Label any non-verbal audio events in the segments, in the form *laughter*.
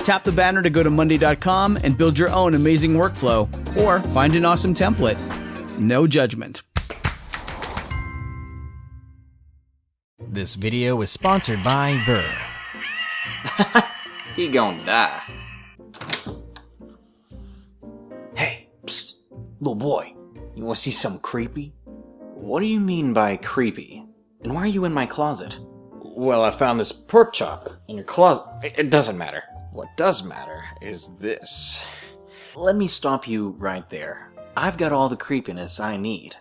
Tap the banner to go to Monday.com and build your own amazing workflow, or find an awesome template. No judgment. This video is sponsored by Verve. *laughs* he gonna die. Hey, psst, little boy, you wanna see something creepy? What do you mean by creepy? And why are you in my closet? Well, I found this pork chop in your closet. It doesn't matter. What does matter is this. Let me stop you right there. I've got all the creepiness I need.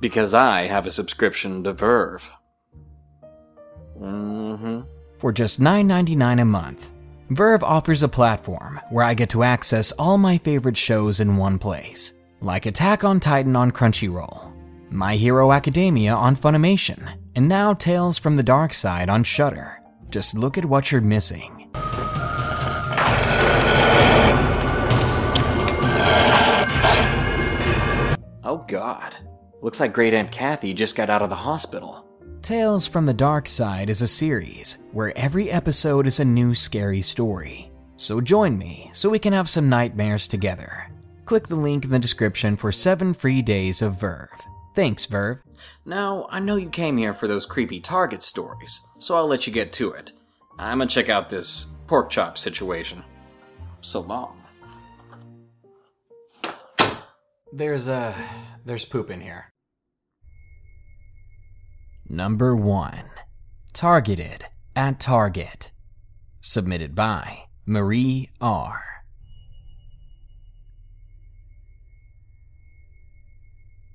Because I have a subscription to Verve. Mm-hmm. For just $9.99 a month, Verve offers a platform where I get to access all my favorite shows in one place, like Attack on Titan on Crunchyroll, My Hero Academia on Funimation, and now Tales from the Dark Side on Shudder. Just look at what you're missing. Oh god. Looks like Great Aunt Kathy just got out of the hospital. Tales from the Dark Side is a series where every episode is a new scary story. So join me so we can have some nightmares together. Click the link in the description for 7 free days of Verve. Thanks, Verve. Now, I know you came here for those creepy Target stories, so I'll let you get to it. I'm gonna check out this pork chop situation. So long. There's, uh, there's poop in here. Number 1 Targeted at Target. Submitted by Marie R.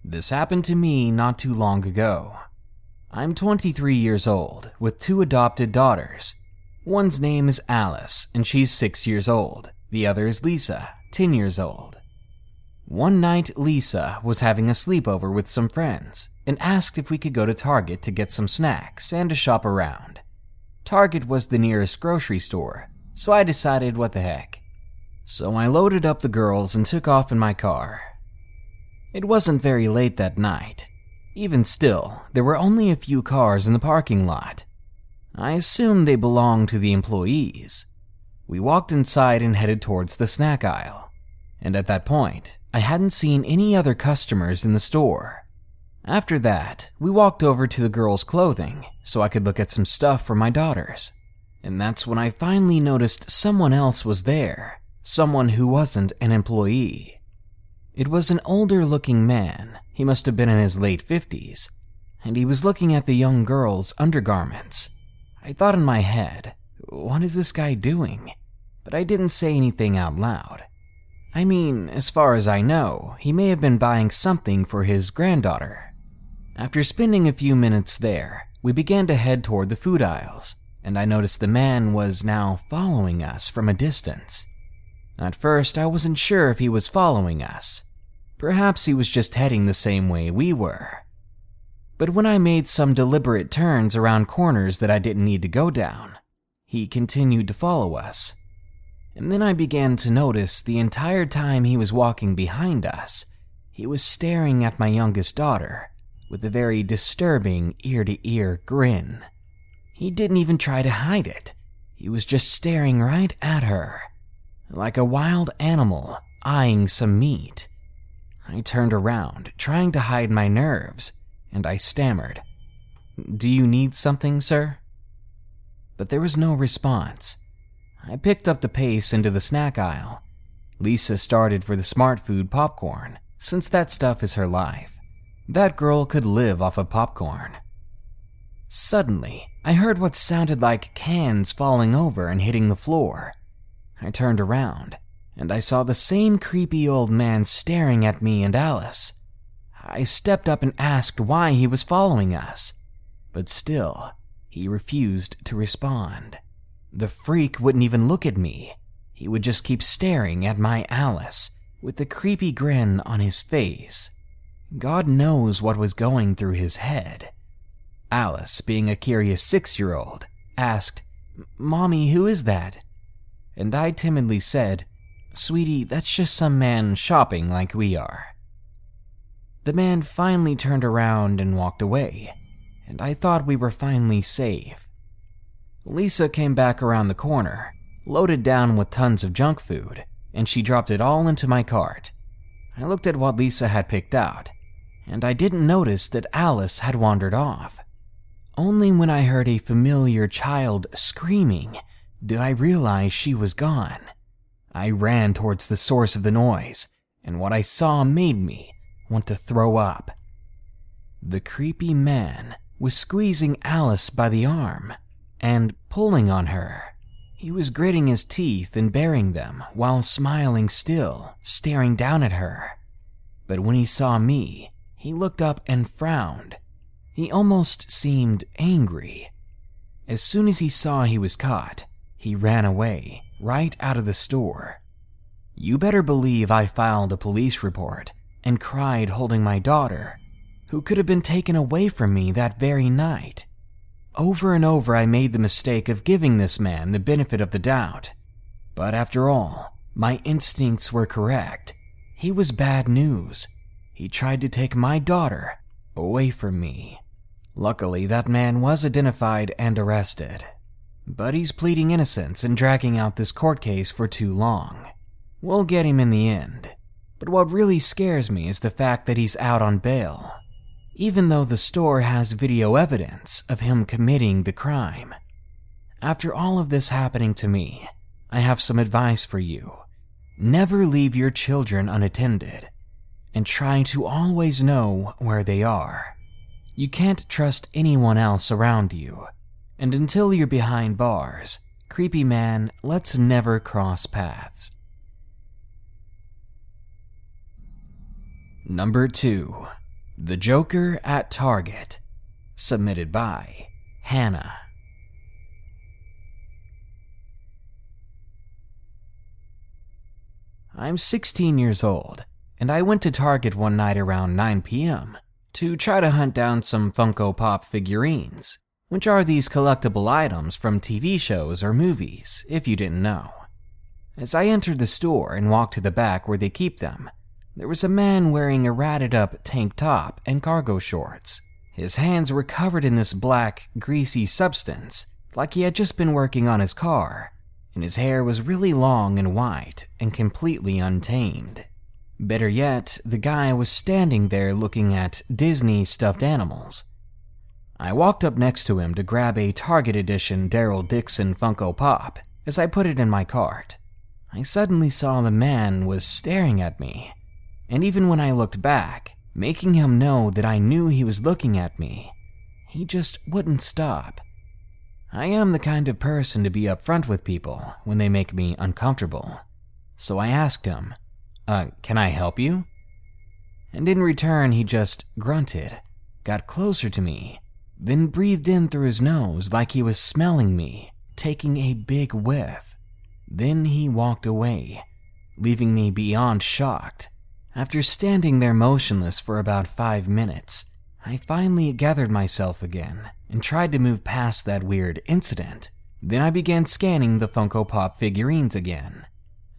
This happened to me not too long ago. I'm 23 years old with two adopted daughters. One's name is Alice, and she's 6 years old. The other is Lisa, 10 years old. One night, Lisa was having a sleepover with some friends and asked if we could go to Target to get some snacks and to shop around. Target was the nearest grocery store, so I decided what the heck. So I loaded up the girls and took off in my car. It wasn't very late that night. Even still, there were only a few cars in the parking lot. I assumed they belonged to the employees. We walked inside and headed towards the snack aisle. And at that point, I hadn't seen any other customers in the store. After that, we walked over to the girls' clothing so I could look at some stuff for my daughters. And that's when I finally noticed someone else was there, someone who wasn't an employee. It was an older looking man, he must have been in his late 50s, and he was looking at the young girl's undergarments. I thought in my head, what is this guy doing? But I didn't say anything out loud. I mean, as far as I know, he may have been buying something for his granddaughter. After spending a few minutes there, we began to head toward the food aisles, and I noticed the man was now following us from a distance. At first, I wasn't sure if he was following us. Perhaps he was just heading the same way we were. But when I made some deliberate turns around corners that I didn't need to go down, he continued to follow us. And then I began to notice the entire time he was walking behind us, he was staring at my youngest daughter with a very disturbing ear to ear grin. He didn't even try to hide it, he was just staring right at her, like a wild animal eyeing some meat. I turned around, trying to hide my nerves, and I stammered, Do you need something, sir? But there was no response. I picked up the pace into the snack aisle. Lisa started for the Smartfood popcorn, since that stuff is her life. That girl could live off of popcorn. Suddenly, I heard what sounded like cans falling over and hitting the floor. I turned around, and I saw the same creepy old man staring at me and Alice. I stepped up and asked why he was following us, but still, he refused to respond. The freak wouldn't even look at me. He would just keep staring at my Alice with a creepy grin on his face. God knows what was going through his head. Alice, being a curious six year old, asked, Mommy, who is that? And I timidly said, Sweetie, that's just some man shopping like we are. The man finally turned around and walked away, and I thought we were finally safe. Lisa came back around the corner, loaded down with tons of junk food, and she dropped it all into my cart. I looked at what Lisa had picked out, and I didn't notice that Alice had wandered off. Only when I heard a familiar child screaming did I realize she was gone. I ran towards the source of the noise, and what I saw made me want to throw up. The creepy man was squeezing Alice by the arm and pulling on her. He was gritting his teeth and baring them while smiling still, staring down at her. But when he saw me, he looked up and frowned. He almost seemed angry. As soon as he saw he was caught, he ran away, right out of the store. You better believe I filed a police report and cried holding my daughter, who could have been taken away from me that very night. Over and over, I made the mistake of giving this man the benefit of the doubt. But after all, my instincts were correct. He was bad news. He tried to take my daughter away from me. Luckily, that man was identified and arrested. But he's pleading innocence and dragging out this court case for too long. We'll get him in the end. But what really scares me is the fact that he's out on bail, even though the store has video evidence of him committing the crime. After all of this happening to me, I have some advice for you. Never leave your children unattended, and try to always know where they are. You can't trust anyone else around you, and until you're behind bars, creepy man, let's never cross paths. Number 2 The Joker at Target. Submitted by Hannah. I'm 16 years old, and I went to Target one night around 9 p.m. to try to hunt down some Funko Pop figurines, which are these collectible items from TV shows or movies, if you didn't know. As I entered the store and walked to the back where they keep them, there was a man wearing a ratted up tank top and cargo shorts. His hands were covered in this black, greasy substance, like he had just been working on his car, and his hair was really long and white and completely untamed. Better yet, the guy was standing there looking at Disney stuffed animals. I walked up next to him to grab a Target edition Daryl Dixon Funko Pop as I put it in my cart. I suddenly saw the man was staring at me and even when I looked back, making him know that I knew he was looking at me, he just wouldn't stop. I am the kind of person to be upfront with people when they make me uncomfortable. So I asked him, Uh, can I help you? And in return, he just grunted, got closer to me, then breathed in through his nose like he was smelling me, taking a big whiff. Then he walked away, leaving me beyond shocked. After standing there motionless for about five minutes, I finally gathered myself again and tried to move past that weird incident. Then I began scanning the Funko Pop figurines again.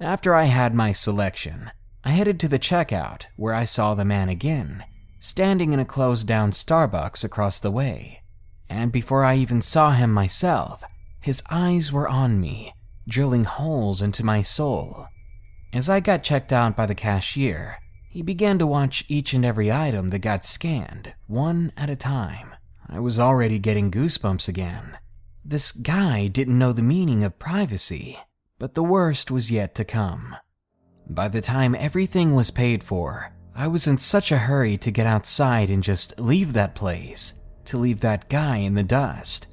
After I had my selection, I headed to the checkout where I saw the man again, standing in a closed down Starbucks across the way. And before I even saw him myself, his eyes were on me, drilling holes into my soul. As I got checked out by the cashier, he began to watch each and every item that got scanned, one at a time. I was already getting goosebumps again. This guy didn't know the meaning of privacy, but the worst was yet to come. By the time everything was paid for, I was in such a hurry to get outside and just leave that place, to leave that guy in the dust.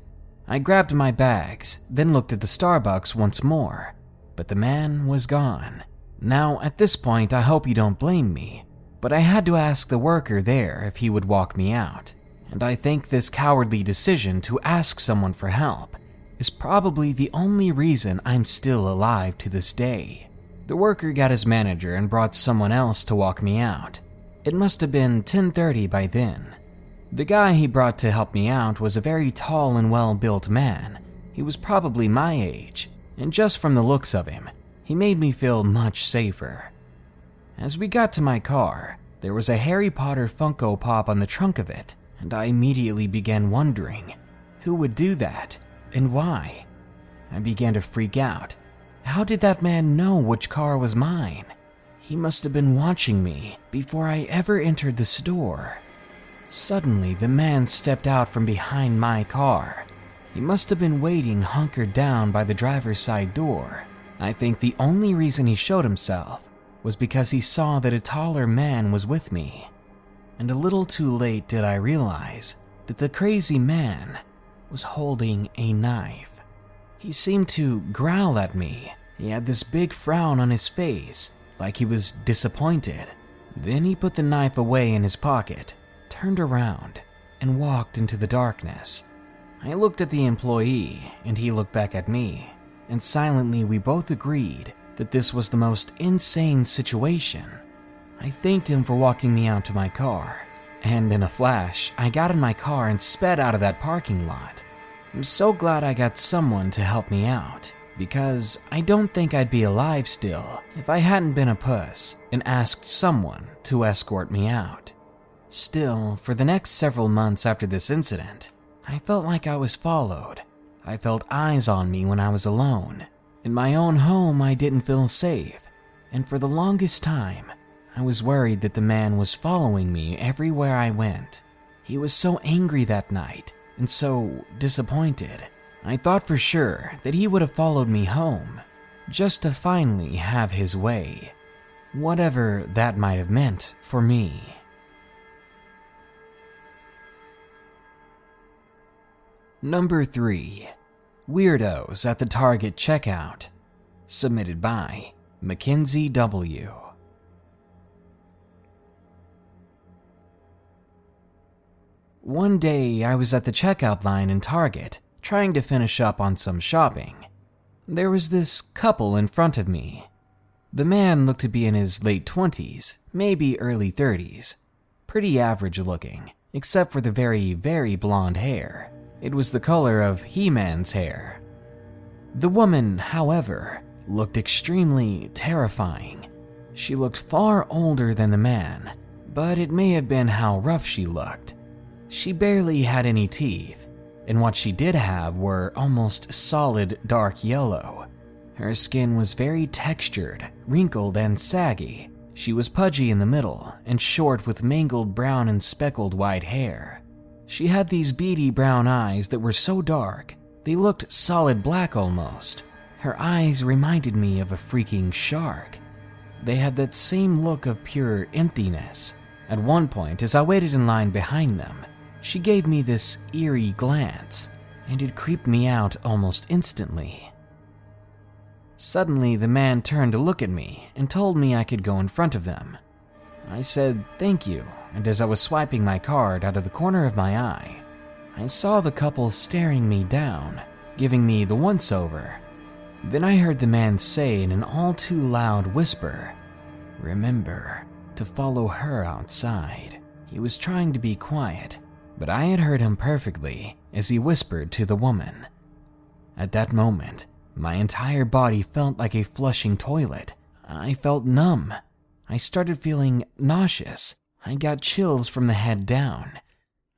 I grabbed my bags, then looked at the Starbucks once more, but the man was gone. Now, at this point, I hope you don't blame me, but I had to ask the worker there if he would walk me out, and I think this cowardly decision to ask someone for help is probably the only reason I'm still alive to this day. The worker got his manager and brought someone else to walk me out. It must have been 10:30 by then. The guy he brought to help me out was a very tall and well-built man. He was probably my age, and just from the looks of him, he made me feel much safer. As we got to my car, there was a Harry Potter Funko Pop on the trunk of it, and I immediately began wondering who would do that and why. I began to freak out. How did that man know which car was mine? He must have been watching me before I ever entered the store. Suddenly, the man stepped out from behind my car. He must have been waiting hunkered down by the driver's side door. I think the only reason he showed himself was because he saw that a taller man was with me. And a little too late did I realize that the crazy man was holding a knife. He seemed to growl at me. He had this big frown on his face, like he was disappointed. Then he put the knife away in his pocket, turned around, and walked into the darkness. I looked at the employee, and he looked back at me, and silently we both agreed that this was the most insane situation. I thanked him for walking me out to my car, and in a flash, I got in my car and sped out of that parking lot. I'm so glad I got someone to help me out, because I don't think I'd be alive still if I hadn't been a puss and asked someone to escort me out. Still, for the next several months after this incident, I felt like I was followed. I felt eyes on me when I was alone. In my own home, I didn't feel safe, and for the longest time, I was worried that the man was following me everywhere I went. He was so angry that night and so disappointed. I thought for sure that he would have followed me home, just to finally have his way, whatever that might have meant for me. Number 3 Weirdos at the Target Checkout, submitted by Mackenzie W. One day, I was at the checkout line in Target, trying to finish up on some shopping. There was this couple in front of me. The man looked to be in his late 20s, maybe early 30s. Pretty average looking, except for the very, very blonde hair. It was the color of He Man's hair. The woman, however, looked extremely terrifying. She looked far older than the man, but it may have been how rough she looked. She barely had any teeth, and what she did have were almost solid dark yellow. Her skin was very textured, wrinkled, and saggy. She was pudgy in the middle and short with mangled brown and speckled white hair. She had these beady brown eyes that were so dark, they looked solid black almost. Her eyes reminded me of a freaking shark. They had that same look of pure emptiness. At one point, as I waited in line behind them, she gave me this eerie glance, and it creeped me out almost instantly. Suddenly, the man turned to look at me and told me I could go in front of them. I said thank you, and as I was swiping my card out of the corner of my eye, I saw the couple staring me down, giving me the once over. Then I heard the man say in an all too loud whisper, Remember to follow her outside. He was trying to be quiet, but I had heard him perfectly as he whispered to the woman. At that moment, my entire body felt like a flushing toilet. I felt numb. I started feeling nauseous. I got chills from the head down.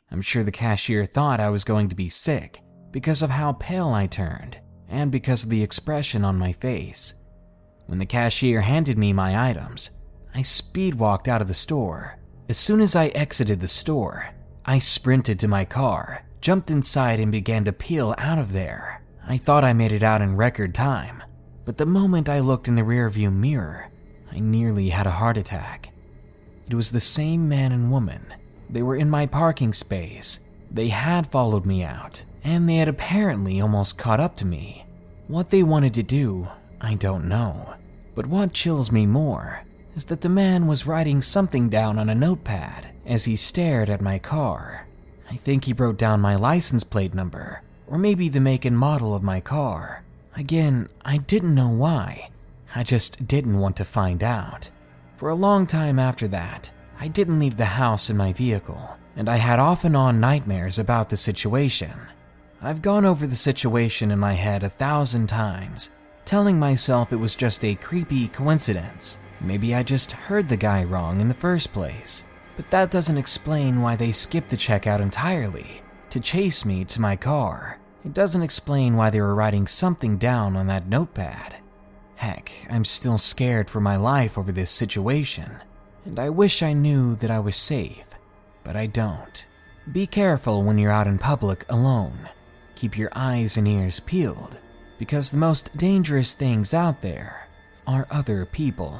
I'm sure the cashier thought I was going to be sick because of how pale I turned and because of the expression on my face. When the cashier handed me my items, I speed walked out of the store. As soon as I exited the store, I sprinted to my car, jumped inside, and began to peel out of there. I thought I made it out in record time, but the moment I looked in the rearview mirror, I nearly had a heart attack. It was the same man and woman. They were in my parking space. They had followed me out, and they had apparently almost caught up to me. What they wanted to do, I don't know. But what chills me more is that the man was writing something down on a notepad as he stared at my car. I think he wrote down my license plate number, or maybe the make and model of my car. Again, I didn't know why. I just didn't want to find out. For a long time after that, I didn't leave the house in my vehicle, and I had off and on nightmares about the situation. I've gone over the situation in my head a thousand times, telling myself it was just a creepy coincidence. Maybe I just heard the guy wrong in the first place. But that doesn't explain why they skipped the checkout entirely to chase me to my car. It doesn't explain why they were writing something down on that notepad. Heck, I'm still scared for my life over this situation, and I wish I knew that I was safe, but I don't. Be careful when you're out in public alone. Keep your eyes and ears peeled, because the most dangerous things out there are other people.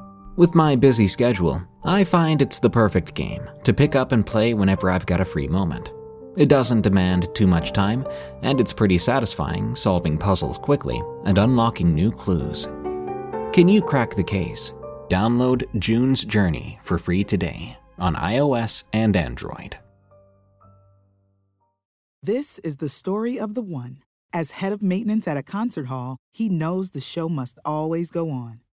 with my busy schedule, I find it's the perfect game to pick up and play whenever I've got a free moment. It doesn't demand too much time, and it's pretty satisfying solving puzzles quickly and unlocking new clues. Can you crack the case? Download June's Journey for free today on iOS and Android. This is the story of the one. As head of maintenance at a concert hall, he knows the show must always go on.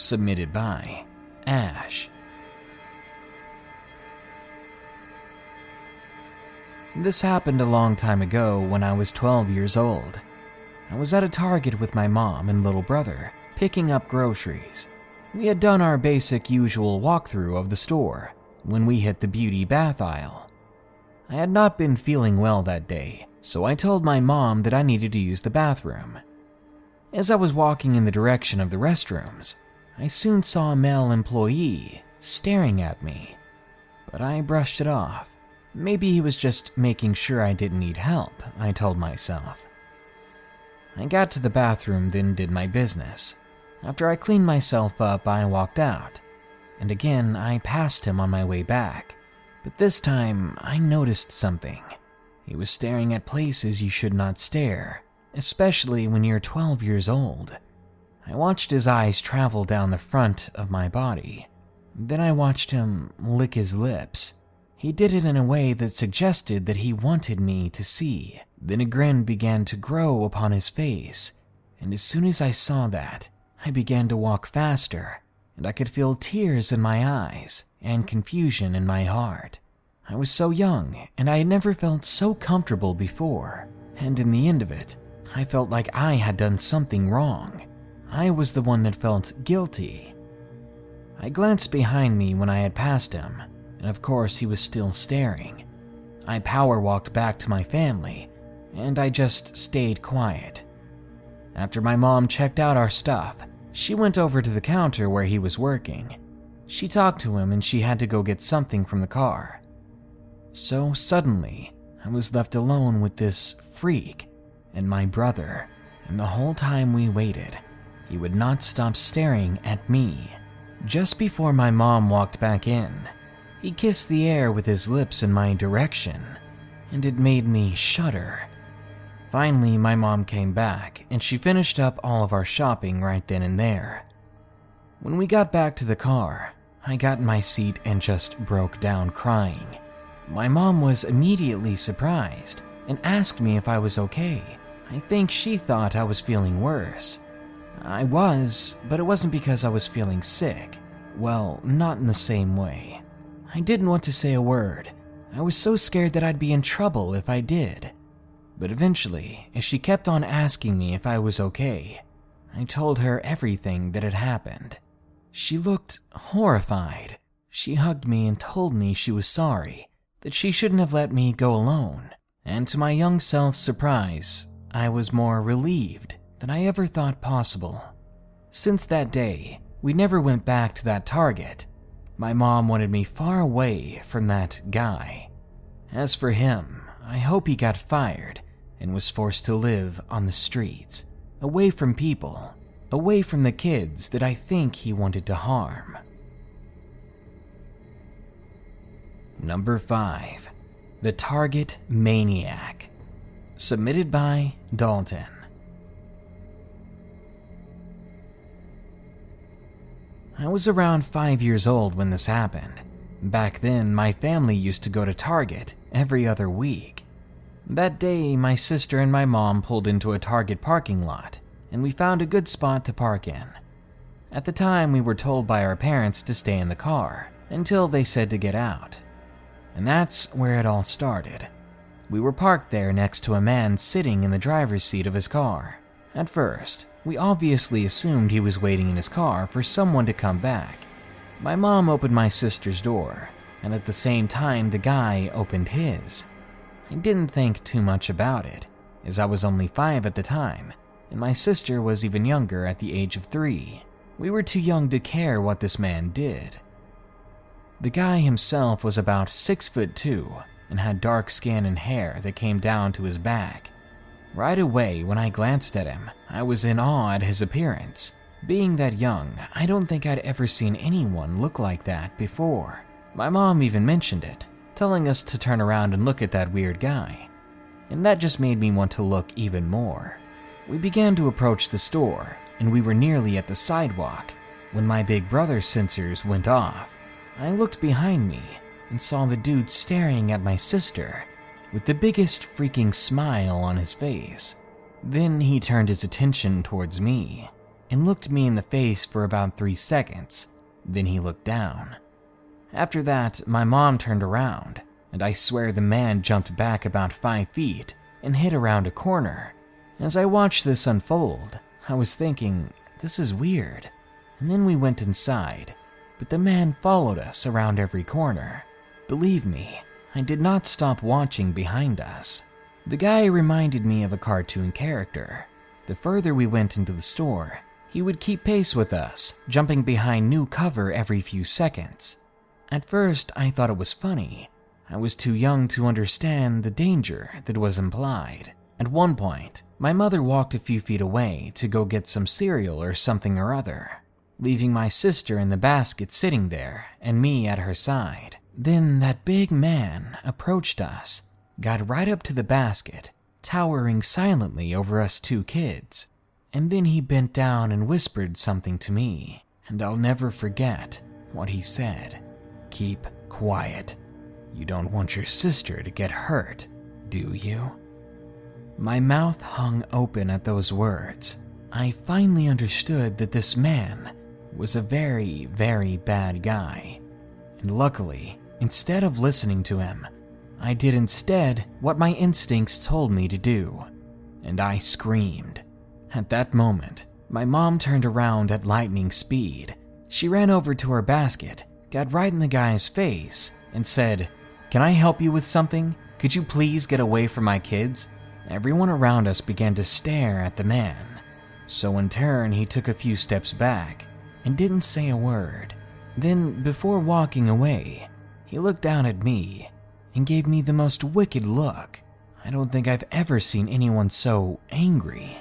submitted by Ash. This happened a long time ago when I was 12 years old. I was at a Target with my mom and little brother, picking up groceries. We had done our basic usual walkthrough of the store when we hit the beauty bath aisle. I had not been feeling well that day, so I told my mom that I needed to use the bathroom. As I was walking in the direction of the restrooms, I soon saw a male employee staring at me, but I brushed it off. Maybe he was just making sure I didn't need help, I told myself. I got to the bathroom, then did my business. After I cleaned myself up, I walked out, and again I passed him on my way back. But this time, I noticed something. He was staring at places you should not stare, especially when you're 12 years old. I watched his eyes travel down the front of my body. Then I watched him lick his lips. He did it in a way that suggested that he wanted me to see. Then a grin began to grow upon his face, and as soon as I saw that, I began to walk faster, and I could feel tears in my eyes and confusion in my heart. I was so young, and I had never felt so comfortable before, and in the end of it, I felt like I had done something wrong. I was the one that felt guilty. I glanced behind me when I had passed him, and of course he was still staring. I power walked back to my family, and I just stayed quiet. After my mom checked out our stuff, she went over to the counter where he was working. She talked to him and she had to go get something from the car. So suddenly, I was left alone with this freak and my brother, and the whole time we waited, he would not stop staring at me. Just before my mom walked back in, he kissed the air with his lips in my direction, and it made me shudder. Finally, my mom came back, and she finished up all of our shopping right then and there. When we got back to the car, I got in my seat and just broke down crying. My mom was immediately surprised and asked me if I was okay. I think she thought I was feeling worse. I was, but it wasn't because I was feeling sick. Well, not in the same way. I didn't want to say a word. I was so scared that I'd be in trouble if I did. But eventually, as she kept on asking me if I was okay, I told her everything that had happened. She looked horrified. She hugged me and told me she was sorry, that she shouldn't have let me go alone. And to my young self's surprise, I was more relieved than I ever thought possible. Since that day, we never went back to that target. My mom wanted me far away from that guy. As for him, I hope he got fired and was forced to live on the streets, away from people, away from the kids that I think he wanted to harm. Number 5 The Target Maniac. Submitted by Dalton. I was around five years old when this happened. Back then, my family used to go to Target every other week. That day, my sister and my mom pulled into a Target parking lot, and we found a good spot to park in. At the time, we were told by our parents to stay in the car until they said to get out. And that's where it all started. We were parked there next to a man sitting in the driver's seat of his car. At first, we obviously assumed he was waiting in his car for someone to come back. My mom opened my sister's door, and at the same time, the guy opened his. I didn't think too much about it, as I was only five at the time, and my sister was even younger at the age of three. We were too young to care what this man did. The guy himself was about six foot two and had dark skin and hair that came down to his back. Right away, when I glanced at him, I was in awe at his appearance. Being that young, I don't think I'd ever seen anyone look like that before. My mom even mentioned it, telling us to turn around and look at that weird guy. And that just made me want to look even more. We began to approach the store, and we were nearly at the sidewalk when my big brother's sensors went off. I looked behind me and saw the dude staring at my sister with the biggest freaking smile on his face. Then he turned his attention towards me and looked me in the face for about three seconds. Then he looked down. After that, my mom turned around, and I swear the man jumped back about five feet and hid around a corner. As I watched this unfold, I was thinking, this is weird. And then we went inside, but the man followed us around every corner. Believe me, I did not stop watching behind us. The guy reminded me of a cartoon character. The further we went into the store, he would keep pace with us, jumping behind new cover every few seconds. At first, I thought it was funny. I was too young to understand the danger that was implied. At one point, my mother walked a few feet away to go get some cereal or something or other, leaving my sister in the basket sitting there and me at her side. Then that big man approached us, got right up to the basket, towering silently over us two kids, and then he bent down and whispered something to me, and I'll never forget what he said. Keep quiet. You don't want your sister to get hurt, do you? My mouth hung open at those words. I finally understood that this man was a very, very bad guy. And luckily, instead of listening to him, I did instead what my instincts told me to do. And I screamed. At that moment, my mom turned around at lightning speed. She ran over to her basket, got right in the guy's face, and said, Can I help you with something? Could you please get away from my kids? Everyone around us began to stare at the man. So in turn, he took a few steps back and didn't say a word. Then, before walking away, he looked down at me and gave me the most wicked look. I don't think I've ever seen anyone so angry.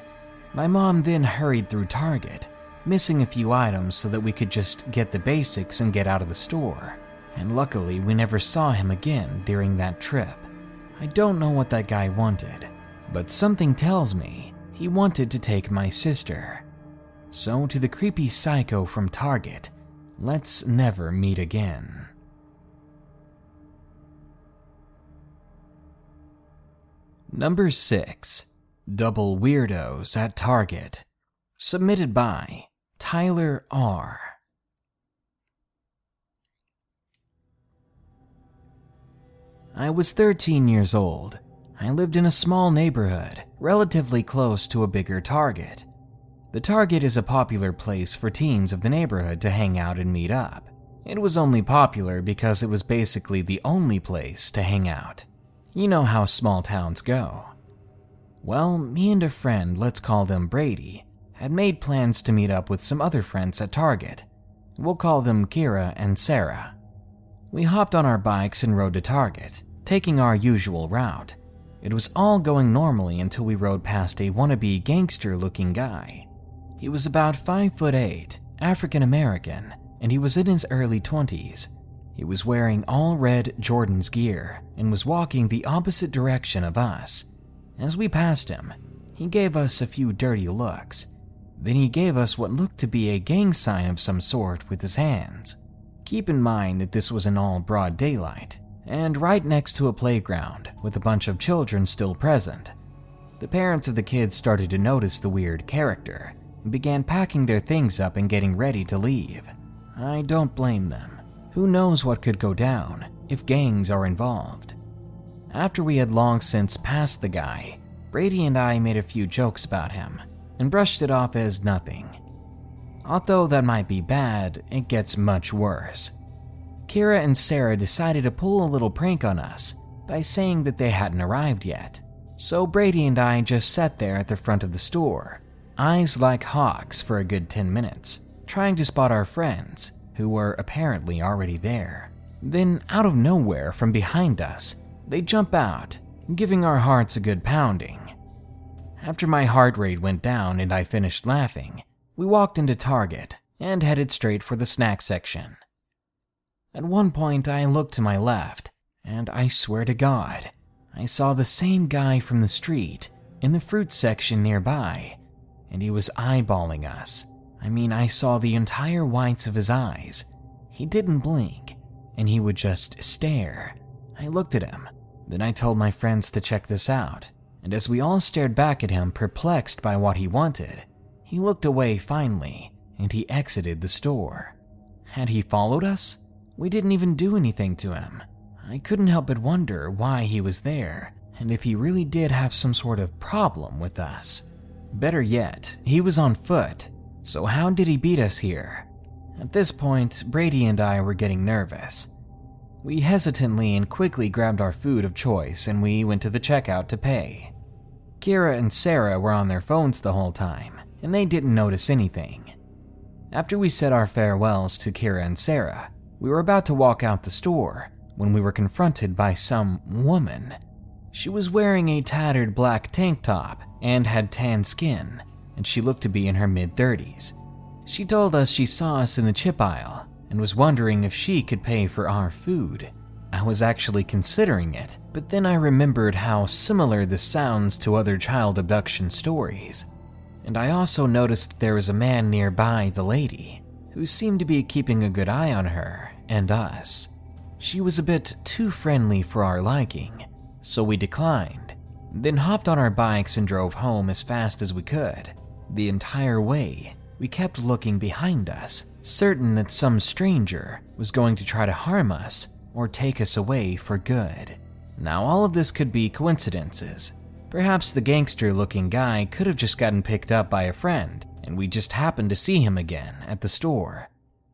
My mom then hurried through Target, missing a few items so that we could just get the basics and get out of the store. And luckily, we never saw him again during that trip. I don't know what that guy wanted, but something tells me he wanted to take my sister. So, to the creepy psycho from Target, let's never meet again. Number 6 Double Weirdos at Target. Submitted by Tyler R. I was 13 years old. I lived in a small neighborhood, relatively close to a bigger Target. The Target is a popular place for teens of the neighborhood to hang out and meet up. It was only popular because it was basically the only place to hang out. You know how small towns go. Well, me and a friend, let's call them Brady, had made plans to meet up with some other friends at Target. We'll call them Kira and Sarah. We hopped on our bikes and rode to Target, taking our usual route. It was all going normally until we rode past a wannabe gangster looking guy. He was about 5 foot 8, African American, and he was in his early 20s. He was wearing all red Jordan's gear and was walking the opposite direction of us. As we passed him, he gave us a few dirty looks. Then he gave us what looked to be a gang sign of some sort with his hands. Keep in mind that this was in all broad daylight, and right next to a playground with a bunch of children still present. The parents of the kids started to notice the weird character and began packing their things up and getting ready to leave. I don't blame them. Who knows what could go down if gangs are involved? After we had long since passed the guy, Brady and I made a few jokes about him and brushed it off as nothing. Although that might be bad, it gets much worse. Kira and Sarah decided to pull a little prank on us by saying that they hadn't arrived yet. So Brady and I just sat there at the front of the store, eyes like hawks for a good 10 minutes, trying to spot our friends, who were apparently already there. Then, out of nowhere from behind us, they jump out, giving our hearts a good pounding. After my heart rate went down and I finished laughing, we walked into Target and headed straight for the snack section. At one point, I looked to my left, and I swear to God, I saw the same guy from the street in the fruit section nearby, and he was eyeballing us. I mean, I saw the entire whites of his eyes. He didn't blink, and he would just stare. I looked at him, then I told my friends to check this out, and as we all stared back at him, perplexed by what he wanted, he looked away finally and he exited the store. Had he followed us? We didn't even do anything to him. I couldn't help but wonder why he was there and if he really did have some sort of problem with us. Better yet, he was on foot, so how did he beat us here? At this point, Brady and I were getting nervous. We hesitantly and quickly grabbed our food of choice and we went to the checkout to pay. Kira and Sarah were on their phones the whole time, and they didn't notice anything. After we said our farewells to Kira and Sarah, we were about to walk out the store when we were confronted by some woman. She was wearing a tattered black tank top and had tan skin, and she looked to be in her mid 30s. She told us she saw us in the chip aisle and was wondering if she could pay for our food. I was actually considering it, but then I remembered how similar this sounds to other child abduction stories. And I also noticed there was a man nearby the lady, who seemed to be keeping a good eye on her and us. She was a bit too friendly for our liking, so we declined, then hopped on our bikes and drove home as fast as we could. The entire way, we kept looking behind us, certain that some stranger was going to try to harm us or take us away for good. Now, all of this could be coincidences. Perhaps the gangster looking guy could have just gotten picked up by a friend, and we just happened to see him again at the store.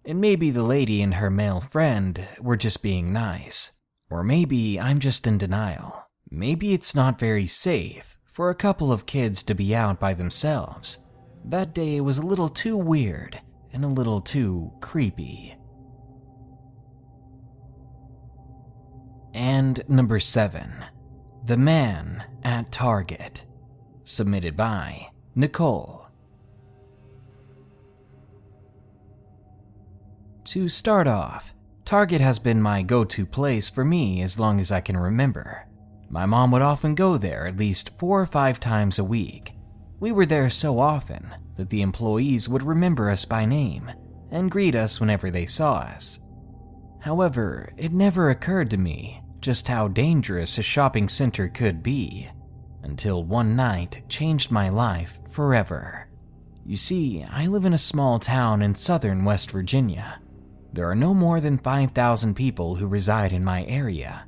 And maybe the lady and her male friend were just being nice. Or maybe I'm just in denial. Maybe it's not very safe for a couple of kids to be out by themselves. That day was a little too weird and a little too creepy. And number seven, The Man at Target, submitted by Nicole. To start off, Target has been my go to place for me as long as I can remember. My mom would often go there at least four or five times a week. We were there so often that the employees would remember us by name and greet us whenever they saw us. However, it never occurred to me just how dangerous a shopping center could be until one night changed my life forever. You see, I live in a small town in southern West Virginia. There are no more than 5,000 people who reside in my area.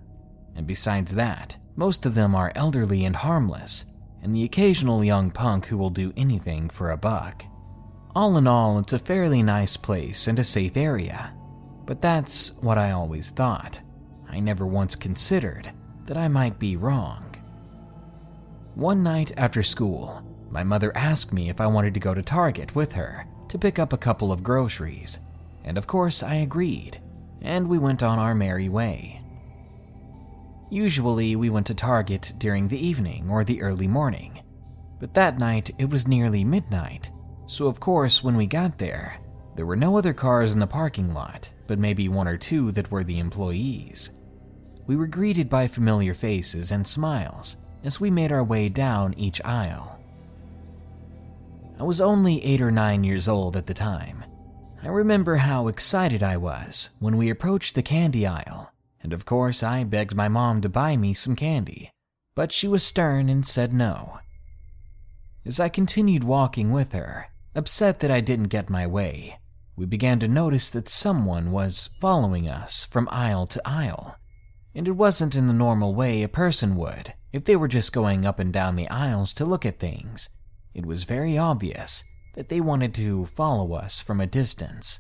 And besides that, most of them are elderly and harmless, and the occasional young punk who will do anything for a buck. All in all, it's a fairly nice place and a safe area. But that's what I always thought. I never once considered that I might be wrong. One night after school, my mother asked me if I wanted to go to Target with her to pick up a couple of groceries, and of course I agreed, and we went on our merry way. Usually, we went to Target during the evening or the early morning, but that night it was nearly midnight, so of course, when we got there, there were no other cars in the parking lot, but maybe one or two that were the employees. We were greeted by familiar faces and smiles as we made our way down each aisle. I was only eight or nine years old at the time. I remember how excited I was when we approached the candy aisle, and of course I begged my mom to buy me some candy, but she was stern and said no. As I continued walking with her, upset that I didn't get my way, we began to notice that someone was following us from aisle to aisle. And it wasn't in the normal way a person would if they were just going up and down the aisles to look at things. It was very obvious that they wanted to follow us from a distance.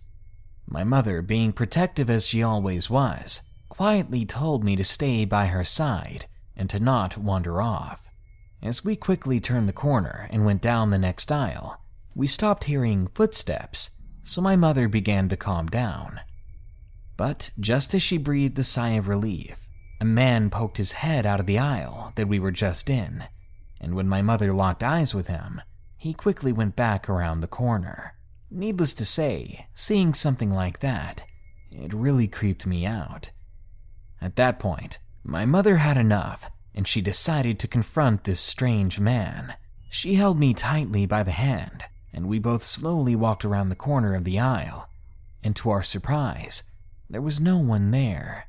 My mother, being protective as she always was, quietly told me to stay by her side and to not wander off. As we quickly turned the corner and went down the next aisle, we stopped hearing footsteps so my mother began to calm down. But just as she breathed a sigh of relief, a man poked his head out of the aisle that we were just in, and when my mother locked eyes with him, he quickly went back around the corner. Needless to say, seeing something like that, it really creeped me out. At that point, my mother had enough, and she decided to confront this strange man. She held me tightly by the hand and we both slowly walked around the corner of the aisle, and to our surprise, there was no one there.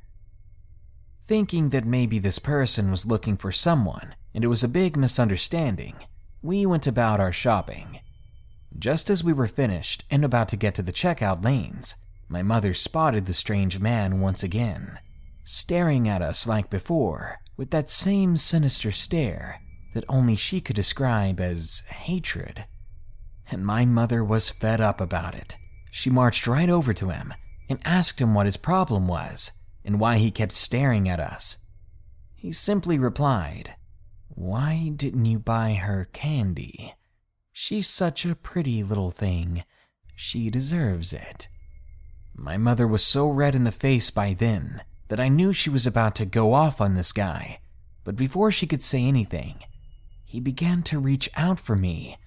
Thinking that maybe this person was looking for someone and it was a big misunderstanding, we went about our shopping. Just as we were finished and about to get to the checkout lanes, my mother spotted the strange man once again, staring at us like before with that same sinister stare that only she could describe as hatred and my mother was fed up about it. She marched right over to him and asked him what his problem was and why he kept staring at us. He simply replied, Why didn't you buy her candy? She's such a pretty little thing. She deserves it. My mother was so red in the face by then that I knew she was about to go off on this guy. But before she could say anything, he began to reach out for me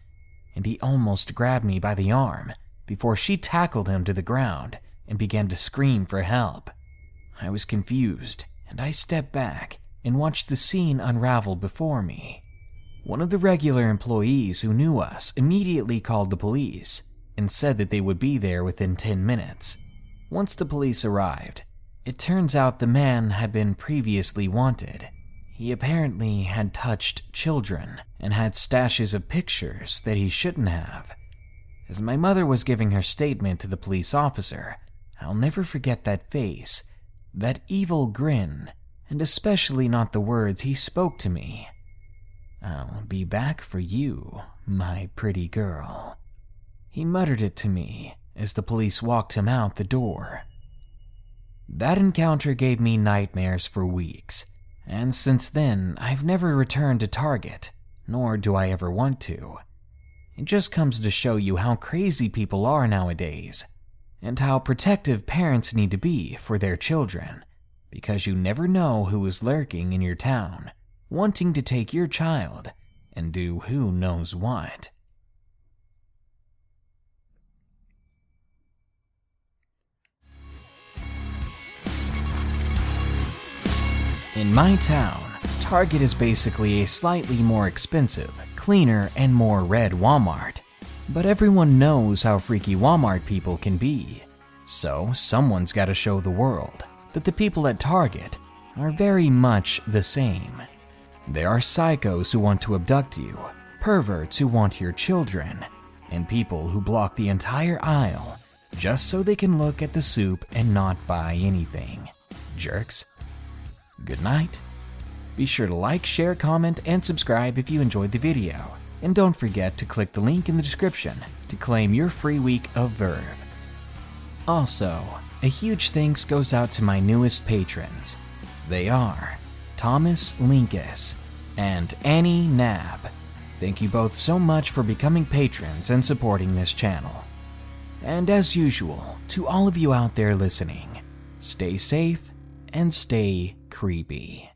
and he almost grabbed me by the arm before she tackled him to the ground and began to scream for help. I was confused and I stepped back and watched the scene unravel before me. One of the regular employees who knew us immediately called the police and said that they would be there within 10 minutes. Once the police arrived, it turns out the man had been previously wanted. He apparently had touched children and had stashes of pictures that he shouldn't have. As my mother was giving her statement to the police officer, I'll never forget that face, that evil grin, and especially not the words he spoke to me. I'll be back for you, my pretty girl. He muttered it to me as the police walked him out the door. That encounter gave me nightmares for weeks, and since then, I've never returned to Target, nor do I ever want to. It just comes to show you how crazy people are nowadays, and how protective parents need to be for their children, because you never know who is lurking in your town, wanting to take your child and do who knows what. In my town, Target is basically a slightly more expensive, cleaner, and more red Walmart. But everyone knows how freaky Walmart people can be. So someone's got to show the world that the people at Target are very much the same. There are psychos who want to abduct you, perverts who want your children, and people who block the entire aisle just so they can look at the soup and not buy anything. Jerks. Good night. Be sure to like, share, comment, and subscribe if you enjoyed the video. And don't forget to click the link in the description to claim your free week of Verve. Also, a huge thanks goes out to my newest patrons. They are Thomas Linkus and Annie Nab. Thank you both so much for becoming patrons and supporting this channel. And as usual, to all of you out there listening, stay safe and stay creepy.